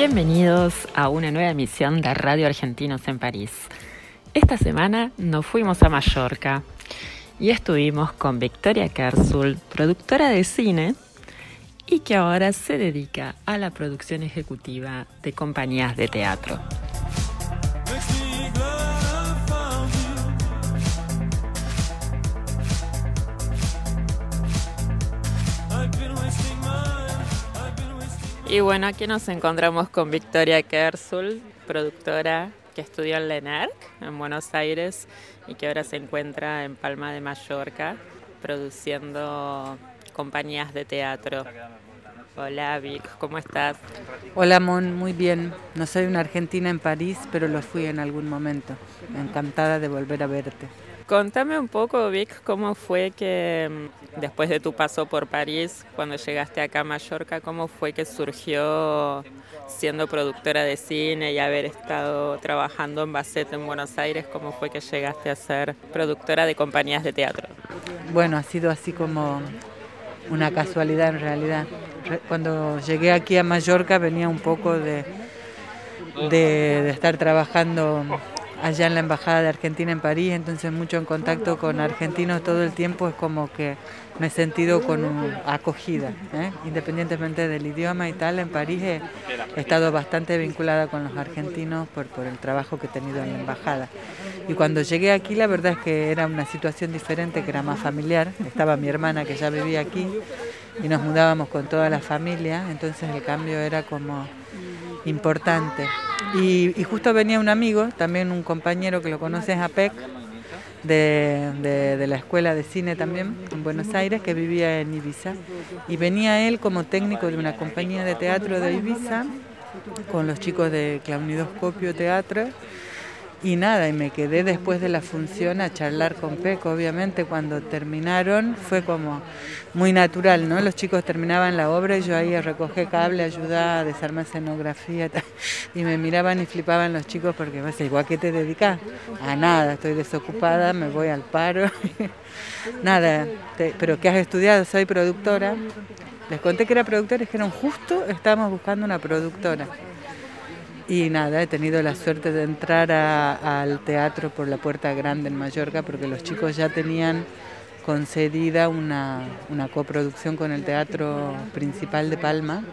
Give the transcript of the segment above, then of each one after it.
Bienvenidos a una nueva emisión de Radio Argentinos en París. Esta semana nos fuimos a Mallorca y estuvimos con Victoria Kersul, productora de cine y que ahora se dedica a la producción ejecutiva de compañías de teatro. Y bueno, aquí nos encontramos con Victoria Kersul, productora que estudió en LENERC, en Buenos Aires, y que ahora se encuentra en Palma de Mallorca, produciendo compañías de teatro. Hola Vic, ¿cómo estás? Hola Mon, muy bien. No soy una argentina en París, pero lo fui en algún momento. Encantada de volver a verte. Contame un poco, Vic, cómo fue que mm, después de tu paso por París, cuando llegaste acá a Mallorca, cómo fue que surgió siendo productora de cine y haber estado trabajando en Bacete en Buenos Aires, cómo fue que llegaste a ser productora de compañías de teatro. Bueno, ha sido así como una casualidad en realidad. Re- Cuando llegué aquí a Mallorca venía un poco de estar trabajando allá en la Embajada de Argentina en París, entonces mucho en contacto con argentinos todo el tiempo, es como que me he sentido con acogida, ¿eh? independientemente del idioma y tal. En París he, he estado bastante vinculada con los argentinos por, por el trabajo que he tenido en la Embajada. Y cuando llegué aquí la verdad es que era una situación diferente, que era más familiar. Estaba mi hermana que ya vivía aquí y nos mudábamos con toda la familia, entonces el cambio era como importante. Y, y justo venía un amigo, también un compañero que lo conoces, APEC, de, de, la escuela de cine también en Buenos Aires, que vivía en Ibiza. Y venía él como técnico de una compañía de teatro de Ibiza, con los chicos de Claunidoscopio Teatro. Y nada, y me quedé después de la función a charlar con Peco, obviamente cuando terminaron fue como muy natural, ¿no? Los chicos terminaban la obra y yo ahí a recoger cable, ayudar desarmar escenografía y me miraban y flipaban los chicos porque decían, igual que te dedicas? A nada, estoy desocupada, me voy al paro. nada, te- pero ¿qué has estudiado? Soy productora. Les conté que era productora y dijeron, justo estábamos buscando una productora. Y nada, he tenido la suerte de entrar a- al teatro por la Puerta Grande en Mallorca porque los chicos ya tenían concedida una, coproducción con el Teatro Principal de Palma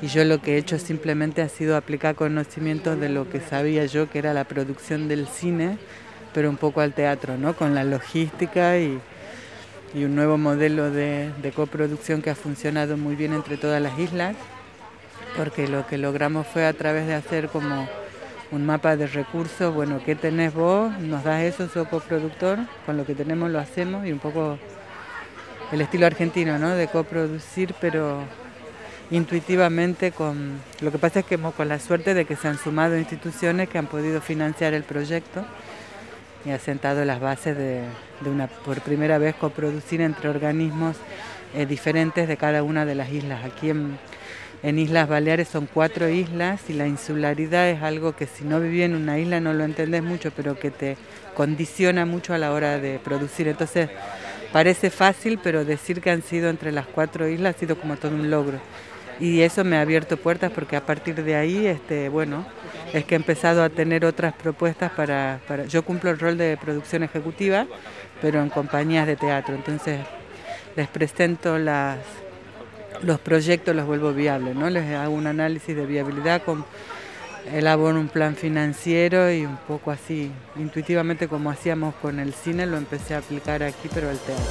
y yo lo que he hecho simplemente ha sido aplicar conocimientos de lo que sabía yo que era la producción del cine, pero un poco al teatro, ¿no? Con la logística y, y un nuevo modelo de, de coproducción que ha funcionado muy bien entre todas las islas porque lo que logramos fue a través de hacer como un mapa de recursos, bueno, ¿qué tenés vos? Nos das eso, sos coproductor, con lo que tenemos lo hacemos y un poco el estilo argentino, ¿no? De coproducir, pero intuitivamente con... Lo que pasa es que hemos con la suerte de que se han sumado instituciones que han podido financiar el proyecto y ha sentado las bases de, de una, por primera vez, coproducir entre organismos eh, diferentes de cada una de las islas. Aquí en, en Islas Baleares son cuatro islas y la insularidad es algo que si no vivís en una isla no lo entendés mucho, pero que te condiciona mucho a la hora de producir. Entonces parece fácil, pero decir que han sido entre las cuatro islas ha sido como todo un logro. y eso me ha abierto puertas porque a partir de ahí, este, bueno, es que he empezado a tener otras propuestas para, yo cumplo el rol de producción ejecutiva, pero en compañías de teatro, entonces les presento las, los proyectos, los vuelvo viables, ¿no? Les hago un análisis de viabilidad, con, elaboro un plan financiero y un poco así, intuitivamente como hacíamos con el cine, lo empecé a aplicar aquí, pero al teatro.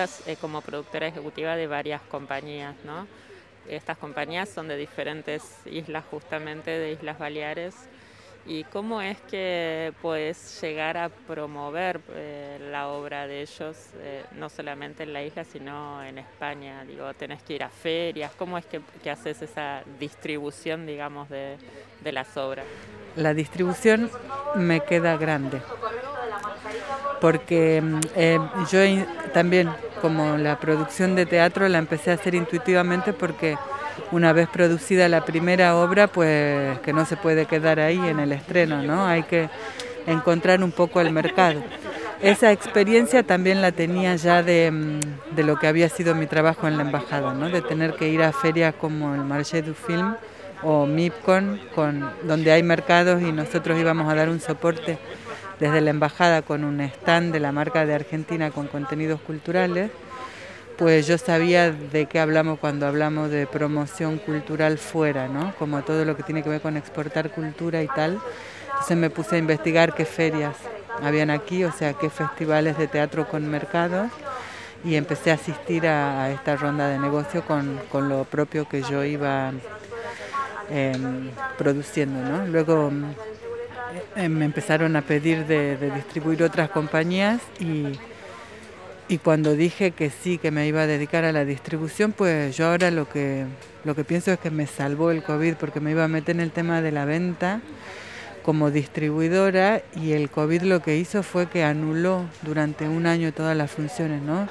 Eh, como productora ejecutiva de varias compañías, ¿no? Estas compañías son de diferentes islas, justamente de Islas Baleares. ¿Y cómo es que puedes llegar a promover eh, la obra de ellos, eh, no solamente en la isla, sino en España? Digo, tenés que ir a ferias. ¿Cómo es que, haces esa distribución, digamos, de, las obras? La distribución me queda grande porque mm, yo también como la producción de teatro la empecé a hacer intuitivamente porque una vez producida la primera obra, pues que no se puede quedar ahí en el estreno, ¿no? Hay que encontrar un poco el mercado. Esa experiencia también la tenía ya de, mm, de lo que había sido mi trabajo en la embajada, ¿no? De tener que ir a ferias como el Marché du Film o MIPCON, con, donde hay mercados y nosotros íbamos a dar un soporte desde la embajada con un stand de la marca de Argentina con contenidos culturales, pues yo sabía de qué hablamos cuando hablamos de promoción cultural fuera, ¿no? Como todo lo que tiene que ver con exportar cultura y tal. Entonces me puse a investigar qué ferias habían aquí, o sea, qué festivales de teatro con mercados y empecé a asistir a, esta ronda de negocio con, con, lo propio que yo iba em, produciendo, ¿no? Luego me empezaron a pedir de, distribuir otras compañías y, y, cuando dije que sí, que me iba a dedicar a la distribución, pues yo ahora lo que, lo que pienso es que me salvó el COVID porque me iba a meter en el tema de la venta como distribuidora y el COVID lo que hizo fue que anuló durante un año todas las funciones, ¿no?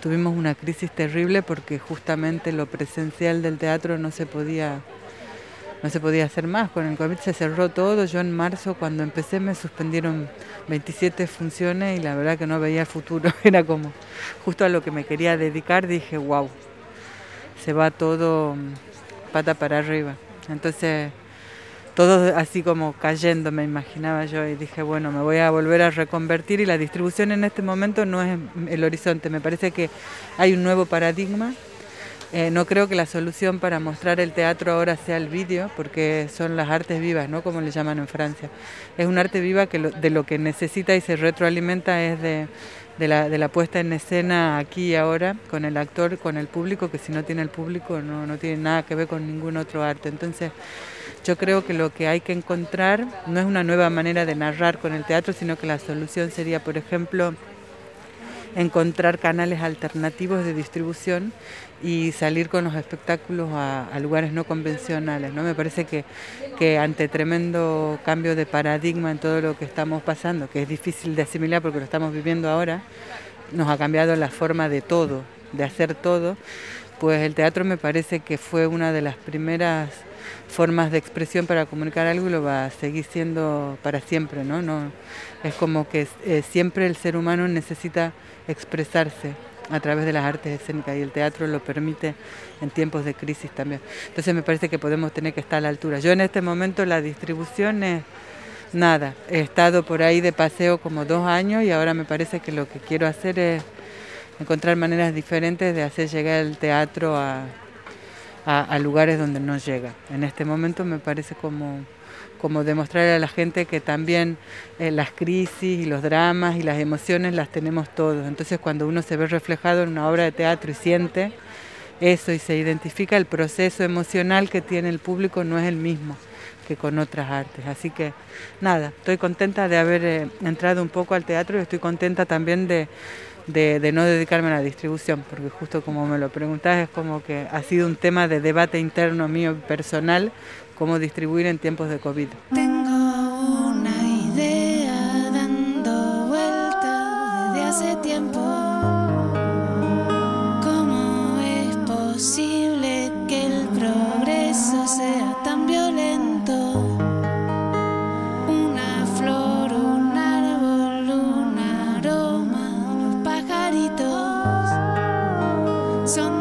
Tuvimos una crisis terrible porque justamente lo presencial del teatro no se podía no se podía hacer más. Con el COVID se cerró todo. Yo en marzo cuando empecé me suspendieron 27 funciones y la verdad que no veía futuro. Era como justo a lo que me quería dedicar. Dije, wow, se va todo mm, pata para arriba. Entonces todo así como cayendo me imaginaba yo y dije, bueno, me voy a volver a reconvertir y la distribución en este momento no es el horizonte. Me parece que hay un nuevo paradigma eh, no creo que la solución para mostrar el teatro ahora sea el vídeo, porque son las artes vivas, ¿no? Como le llaman en Francia. Es un arte viva que de lo que necesita y se retroalimenta es de, la, de la puesta en escena aquí y ahora, con el actor, con el público, que si no tiene el público no, no tiene nada que ver con ningún otro arte. Entonces, yo creo que lo que hay que encontrar no es una nueva manera de narrar con el teatro, sino que la solución sería, por ejemplo, encontrar canales alternativos de distribución y salir con los espectáculos a, lugares no convencionales. ¿no? Me parece que, que, ante tremendo cambio de paradigma en todo lo que estamos pasando, que es difícil de asimilar porque lo estamos viviendo ahora, nos ha cambiado la forma de todo, de hacer todo, pues el teatro me parece que fue una de las primeras formas de expresión para comunicar algo y lo va a seguir siendo para siempre, ¿no? no es como que eh, siempre el ser humano necesita expresarse a través de las artes escénicas y el teatro lo permite en tiempos de crisis también. Entonces me parece que podemos tener que estar a la altura. Yo en este momento la distribución es nada, he estado por ahí de paseo como dos años y ahora me parece que lo que quiero hacer es encontrar maneras diferentes de hacer llegar el teatro a, a lugares donde no llega. En este momento me parece como como demostrar a la gente que también eh, las crisis y los dramas y las emociones las tenemos todos. Entonces cuando uno se ve reflejado en una obra de teatro y siente eso y se identifica el proceso emocional que tiene el público no es el mismo que con otras artes. Así que nada, estoy contenta de haber eh, entrado un poco al teatro y estoy contenta también de, de, no dedicarme a la distribución, porque justo como me lo preguntás es como que ha sido un tema de debate interno mío personal cómo distribuir en tiempos de COVID. Tengo una idea dando vuelta desde hace tiempo. ¿Cómo es posible que el progreso sea tan violento? Some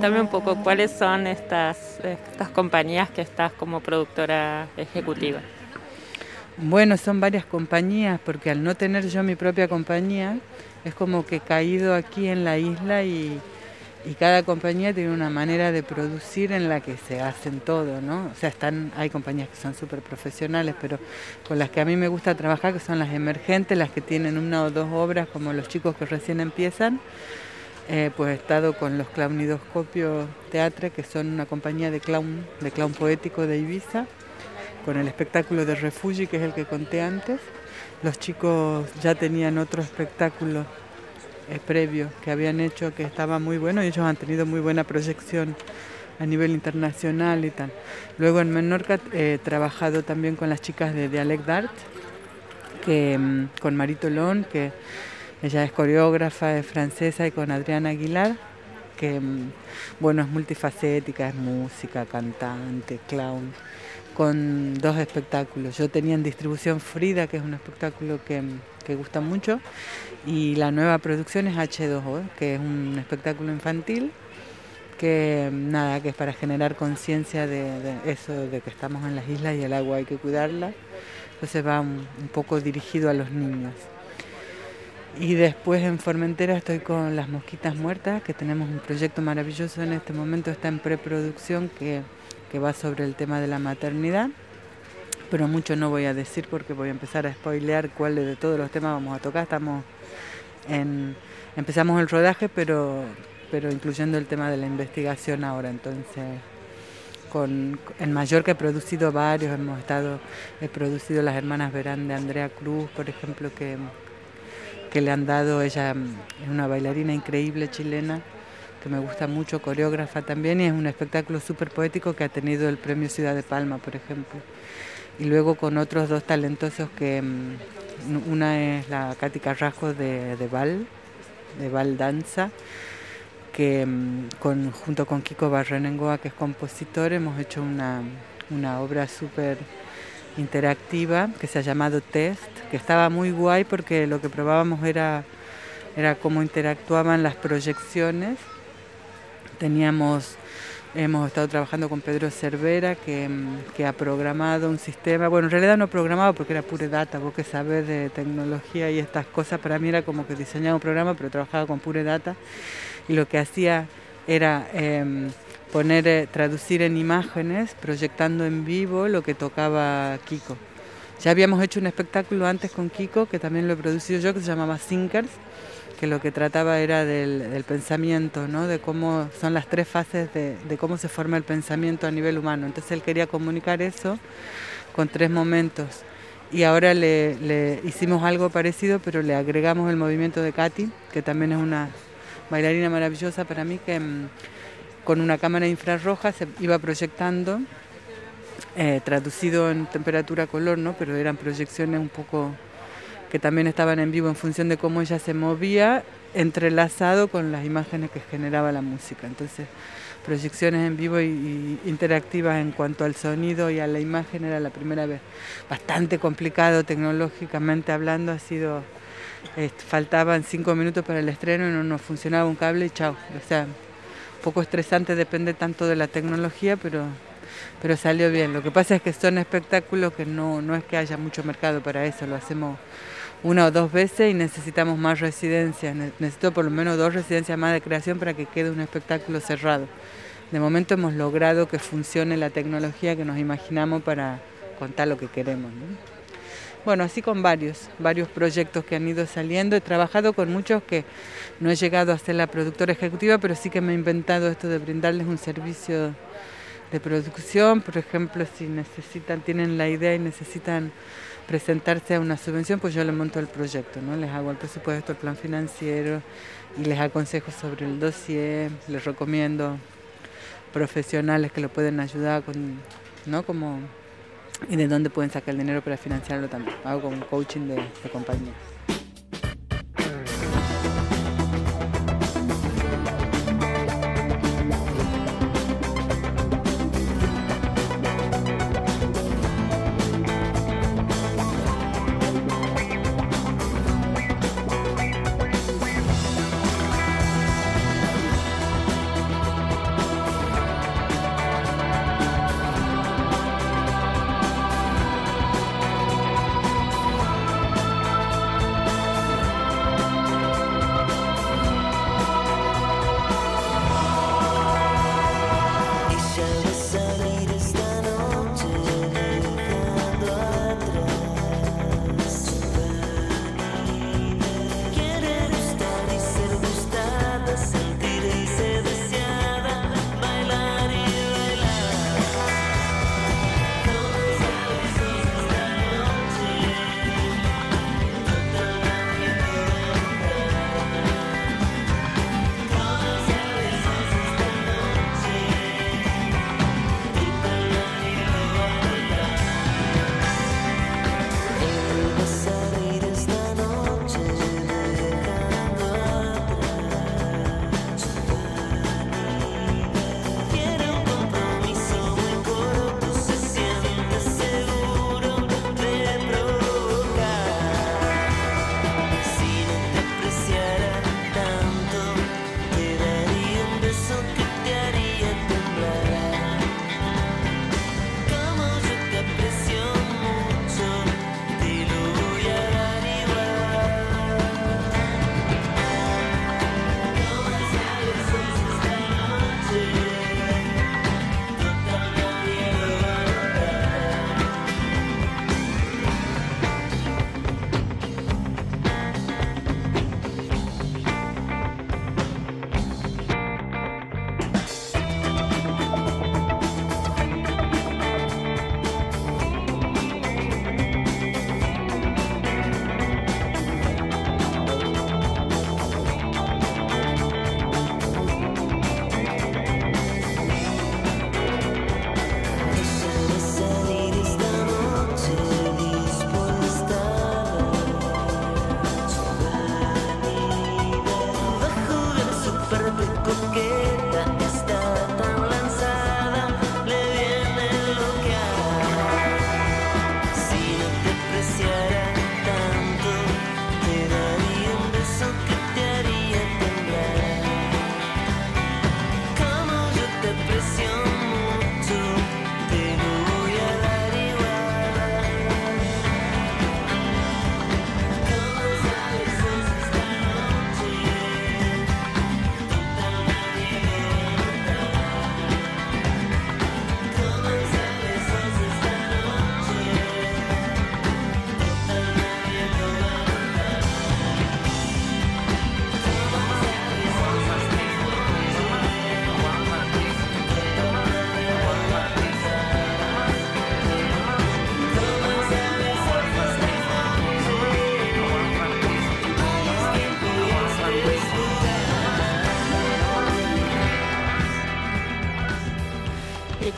contame un poco cuáles son estas, estas compañías que estás como productora ejecutiva. Bueno, son varias compañías, porque al no tener yo mi propia compañía, es como que he caído aquí en la isla y, y cada compañía tiene una manera de producir en la que se hacen todo, ¿no? O sea, están, hay compañías que son súper profesionales, pero con las que a mí me gusta trabajar, que son las emergentes, las que tienen una o dos obras, como los chicos que recién empiezan, eh, pues he estado con los Clownidoscopio Teatre, que son una compañía de clown, de clown poético de Ibiza, con el espectáculo de Refugi, que es el que conté antes. Los chicos ya tenían otro espectáculo eh, previo que habían hecho que estaba muy bueno y ellos han tenido muy buena proyección a nivel internacional y tal. Luego en Menorca he trabajado también con las chicas de Dialect Art, que, mm, con Marito Lon, que ella es coreógrafa, es francesa, y con Adriana Aguilar, que mm, bueno, es multifacética, es música, cantante, clown, con dos espectáculos. Yo tenía en distribución Frida, que es un espectáculo que, mm, que gusta mucho, y la nueva producción es H2O, que es un espectáculo infantil que nada, que es para generar conciencia de, eso, de que estamos en las islas y el agua hay que cuidarla. Entonces va un, poco dirigido a los niños. Y después en Formentera estoy con Las Mosquitas Muertas, que tenemos un proyecto maravilloso en este momento, está en preproducción que, que va sobre el tema de la maternidad pero mucho no voy a decir porque voy a empezar a spoilear cuáles de todos los temas vamos a tocar. Estamos en, empezamos el rodaje, pero, pero incluyendo el tema de la investigación ahora. Entonces, con, en Mallorca he producido varios, hemos estado, he producido Las Hermanas Verán de Andrea Cruz, por ejemplo, que, que le han dado, ella es una bailarina increíble chilena que me gusta mucho, coreógrafa también, y es un espectáculo súper poético que ha tenido el premio Ciudad de Palma, por ejemplo. Y luego con otros dos talentosos que mm, una es la Katy Carrasco de, de Val, de Val Danza, que mm, con, junto con Kiko Barrenengoa, que es compositor, hemos hecho una, una obra súper interactiva que se ha llamado Test, que estaba muy guay porque lo que probábamos era, era cómo interactuaban las proyecciones. Teníamos Hemos estado trabajando con Pedro Cervera, que, que, ha programado un sistema, bueno, en realidad no programado porque era pure data, vos que sabes de tecnología y estas cosas, para mí era como que diseñaba un programa, pero trabajaba con pure data, y lo que hacía era em, poner, eh, traducir en imágenes, proyectando en vivo lo que tocaba Kiko. Ya habíamos hecho un espectáculo antes con Kiko, que también lo he producido yo, que se llamaba Sinkers, que lo que trataba era del, pensamiento, ¿no? de cómo son las tres fases de, cómo se forma el pensamiento a nivel humano. Entonces él quería comunicar eso con tres momentos. Y ahora le, hicimos algo parecido, pero le agregamos el movimiento de Katy, que también es una bailarina maravillosa para mí, que mm, con una cámara infrarroja se iba proyectando, eh, traducido en temperatura color, ¿no? pero eran proyecciones un poco que también estaban en vivo en función de cómo ella se movía, entrelazado con las imágenes que generaba la música. Entonces, proyecciones en vivo y, interactivas en cuanto al sonido y a la imagen era la primera vez. Bastante complicado tecnológicamente hablando, ha sido... faltaban cinco minutos para el estreno y no nos funcionaba un cable y chao. O sea, poco estresante, depende tanto de la tecnología, pero pero salió bien. Lo que pasa es que son espectáculos que no, no es que haya mucho mercado para eso, lo hacemos una o dos veces y necesitamos más residencias. Necesito por lo menos dos residencias más de creación para que quede un espectáculo cerrado. De momento hemos logrado que funcione la tecnología que nos imaginamos para contar lo que queremos. Bueno, así con varios, varios proyectos que han ido saliendo. He trabajado con muchos que no he llegado a ser la productora ejecutiva, pero sí que me he inventado esto de brindarles un servicio de producción. Por ejemplo, si necesitan, tienen la idea y necesitan presentarse a una subvención, pues yo les monto el proyecto, ¿no? Les hago el presupuesto, el plan financiero y les aconsejo sobre el dossier, les recomiendo profesionales que lo pueden ayudar con, ¿no? Como, y de dónde pueden sacar el dinero para financiarlo también. Hago como coaching de, de compañía.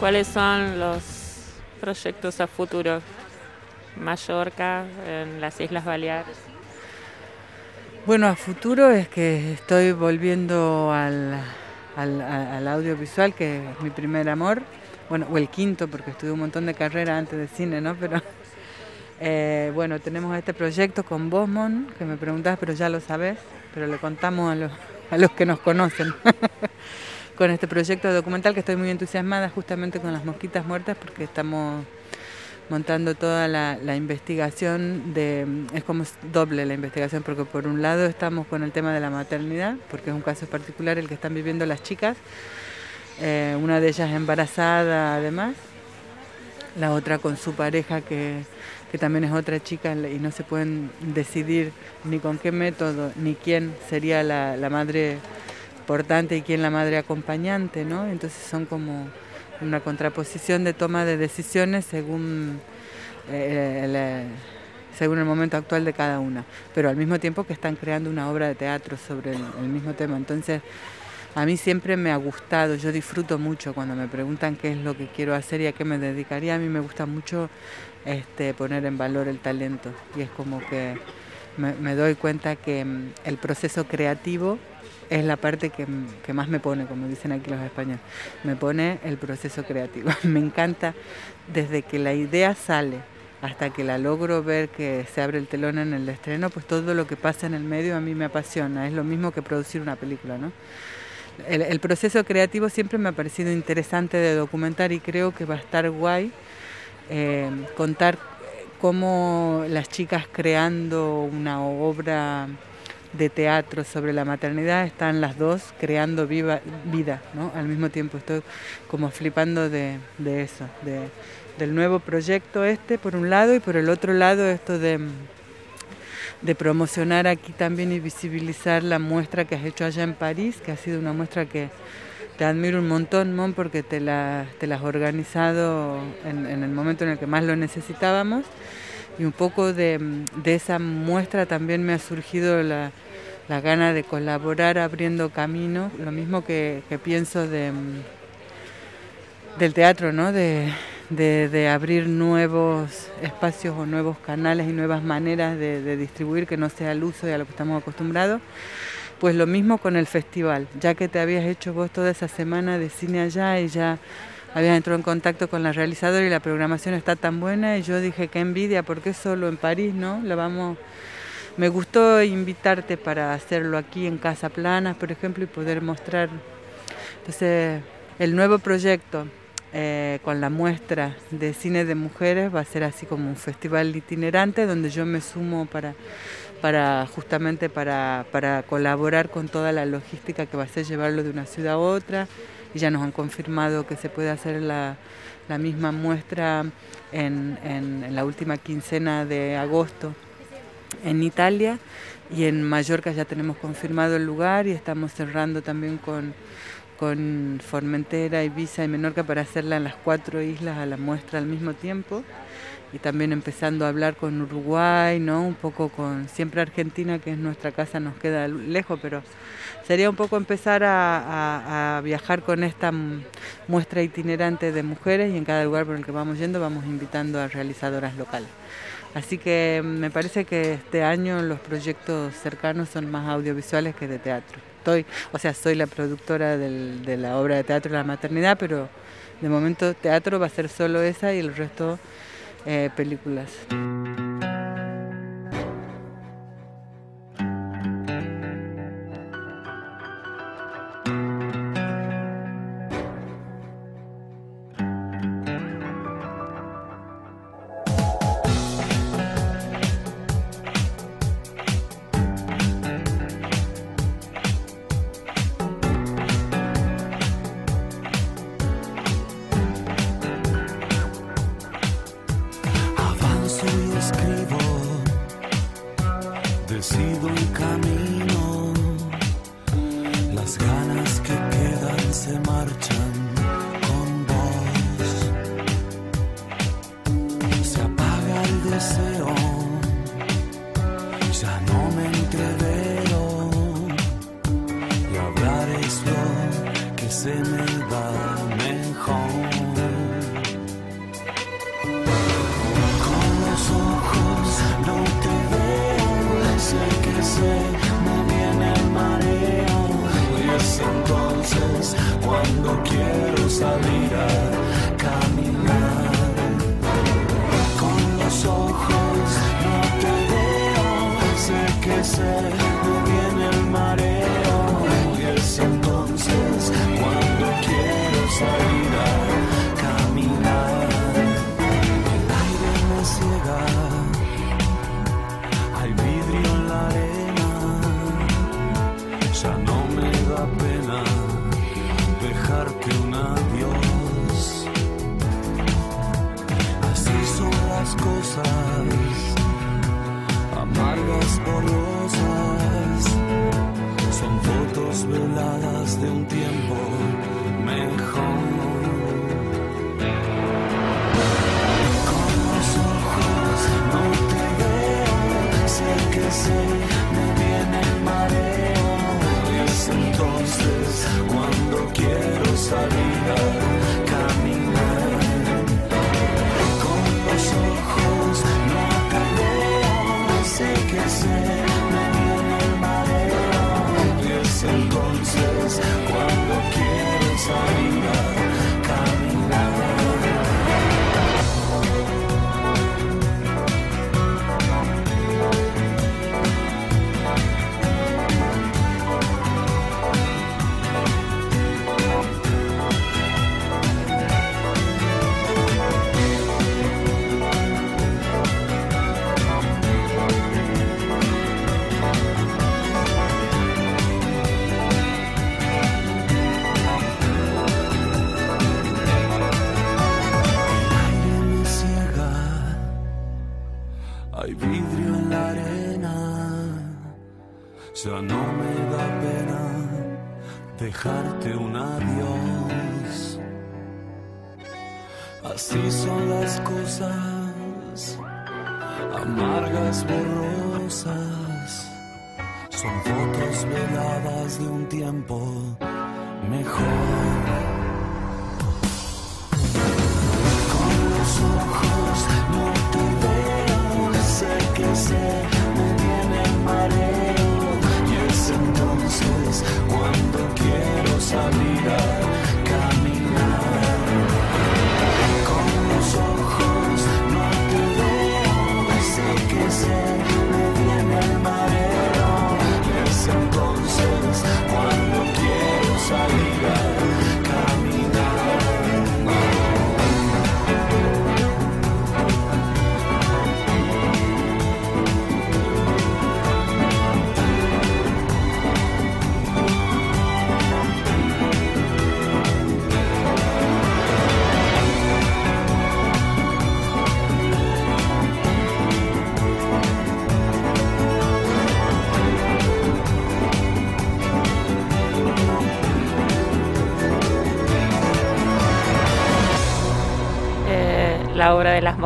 ¿Cuáles son los proyectos a futuro? Mallorca, en las Islas Baleares. Bueno, a futuro es que estoy volviendo al, al, al audiovisual, que es mi primer amor. Bueno, o el quinto, porque estudié un montón de carreras antes de cine, ¿no? Pero eh, bueno, tenemos este proyecto con Bosmon, que me preguntas, pero ya lo sabes, pero le contamos a los, a los que nos conocen. con este proyecto documental que estoy muy entusiasmada justamente con las mosquitas muertas porque estamos montando toda la, investigación de es como doble la investigación porque por un lado estamos con el tema de la maternidad porque es un caso particular el que están viviendo las chicas eh, una de ellas embarazada además la otra con su pareja que, que también es otra chica y no se pueden decidir ni con qué método ni quién sería la, la madre importante y quién la madre acompañante, ¿no? Entonces son como una contraposición de toma de decisiones según, eh, el, según el momento actual de cada una, pero al mismo tiempo que están creando una obra de teatro sobre el, mismo tema. Entonces, a mí siempre me ha gustado, yo disfruto mucho cuando me preguntan qué es lo que quiero hacer y a qué me dedicaría, a mí me gusta mucho este, poner en valor el talento y es como que me, me doy cuenta que mm, el proceso creativo es la parte que, que, más me pone, como dicen aquí los españoles, me pone el proceso creativo. me encanta desde que la idea sale hasta que la logro ver que se abre el telón en el estreno, pues todo lo que pasa en el medio a mí me apasiona. Es lo mismo que producir una película, ¿no? El, proceso creativo siempre me ha parecido interesante de documentar y creo que va a estar guay eh, contar cómo las chicas creando una obra de teatro sobre la maternidad están las dos creando viva, vida ¿no? al mismo tiempo. Estoy como flipando de, de eso, de, del nuevo proyecto este por un lado y por el otro lado esto de, de promocionar aquí también y visibilizar la muestra que has hecho allá en París, que ha sido una muestra que te admiro un montón, Mon, porque te la, te has organizado en el momento en el que más lo necesitábamos y un poco de, de, esa muestra también me ha surgido la, la gana de colaborar abriendo camino, lo mismo que, que pienso de, del teatro, ¿no? De, de, abrir nuevos espacios o nuevos canales y nuevas maneras de, de distribuir que no sea el uso y a lo que estamos acostumbrados. Pues lo mismo con el festival, ya que te habías hecho vos toda esa semana de cine allá y ya habías entrado en contacto con la realizadora y la programación está tan buena y yo dije qué envidia, porque solo en París, ¿no? Lo vamos me gustó invitarte para hacerlo aquí en Casa Planas, por ejemplo, y poder mostrar entonces el nuevo proyecto eh, con la muestra de cine de mujeres va a ser así como un festival itinerante donde yo me sumo para para justamente para, para colaborar con toda la logística que va a ser llevarlo de una ciudad a otra y ya nos han confirmado que se puede hacer la, la misma muestra en, en, la última quincena de agosto en Italia y en Mallorca ya tenemos confirmado el lugar y estamos cerrando también con, con Formentera, Ibiza y Menorca para hacerla en las cuatro islas a la muestra al mismo tiempo y también empezando a hablar con Uruguay, ¿no? Un poco con siempre Argentina, que es nuestra casa, nos queda lejos, pero sería un poco empezar a, viajar con esta muestra itinerante de mujeres y en cada lugar por el que vamos yendo vamos invitando a realizadoras locales. Así que me parece que este año los proyectos cercanos son más audiovisuales que de teatro. Estoy, o sea, soy la productora del, de la obra de teatro la maternidad, pero de momento teatro va a ser solo esa y el resto eh, películas.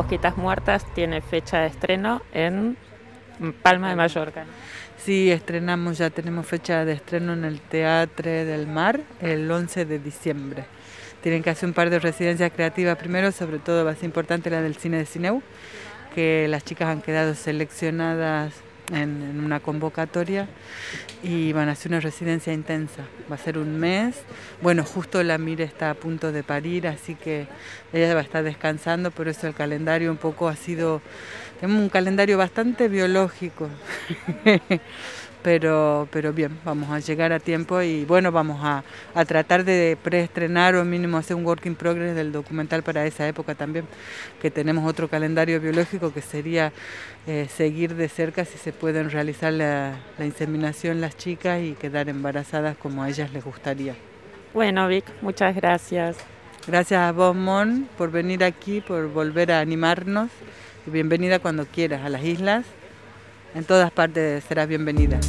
Mosquitas muertas tiene fecha de estreno en Palma de Mallorca. Sí, estrenamos, ya tenemos fecha de estreno en el Teatro del Mar el 11 de diciembre. Tienen que hacer un par de residencias creativas primero, sobre todo va importante la del cine de Cineu, que las chicas han quedado seleccionadas en, en una convocatoria y van a hacer una residencia intensa. Va a ser un mes. Bueno, justo la Mire está a punto de parir, así que ella va a estar descansando, por eso el calendario un poco ha sido... Tenemos un calendario bastante biológico, pero, pero bien, vamos a llegar a tiempo y bueno, vamos a, a tratar de preestrenar o mínimo hacer un work in progress del documental para esa época también, que tenemos otro calendario biológico que sería eh, seguir de cerca si se pueden realizar la, la inseminación las chicas y quedar embarazadas como a ellas les gustaría. Bueno, Vic, muchas gracias. Gracias a vos, Mon, por venir aquí, por volver a animarnos. Bienvenida cuando quieras a las islas. En todas partes serás bienvenida.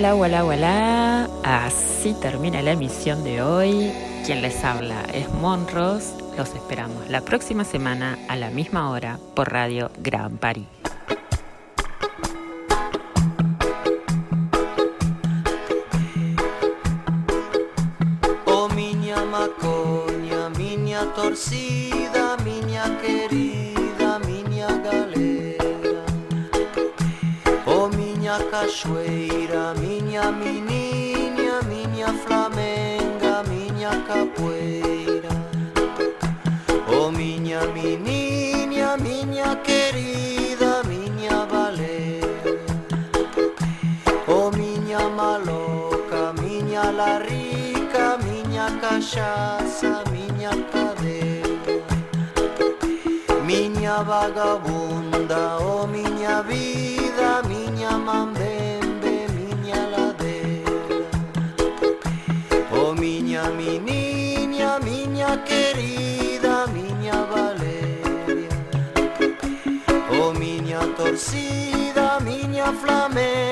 Voilà, voilà, voilà. Así termina la emisión de hoy. Quien les habla es Monros. Los esperamos la próxima semana a la misma hora por Radio Gran París. Oh miña macoña, miña torcida, miña querida, miña galera Oh miña cachoeira, miña A mi miña flamenga, miña capoeira. O oh, miña, mi miña querida, miña valera O oh, miña maloca, miña la rica, miña cachaça, miña cadeira Miña vagabunda, o oh, miña vida. querida miña Valeria. O oh, miña torcida, miña flamenca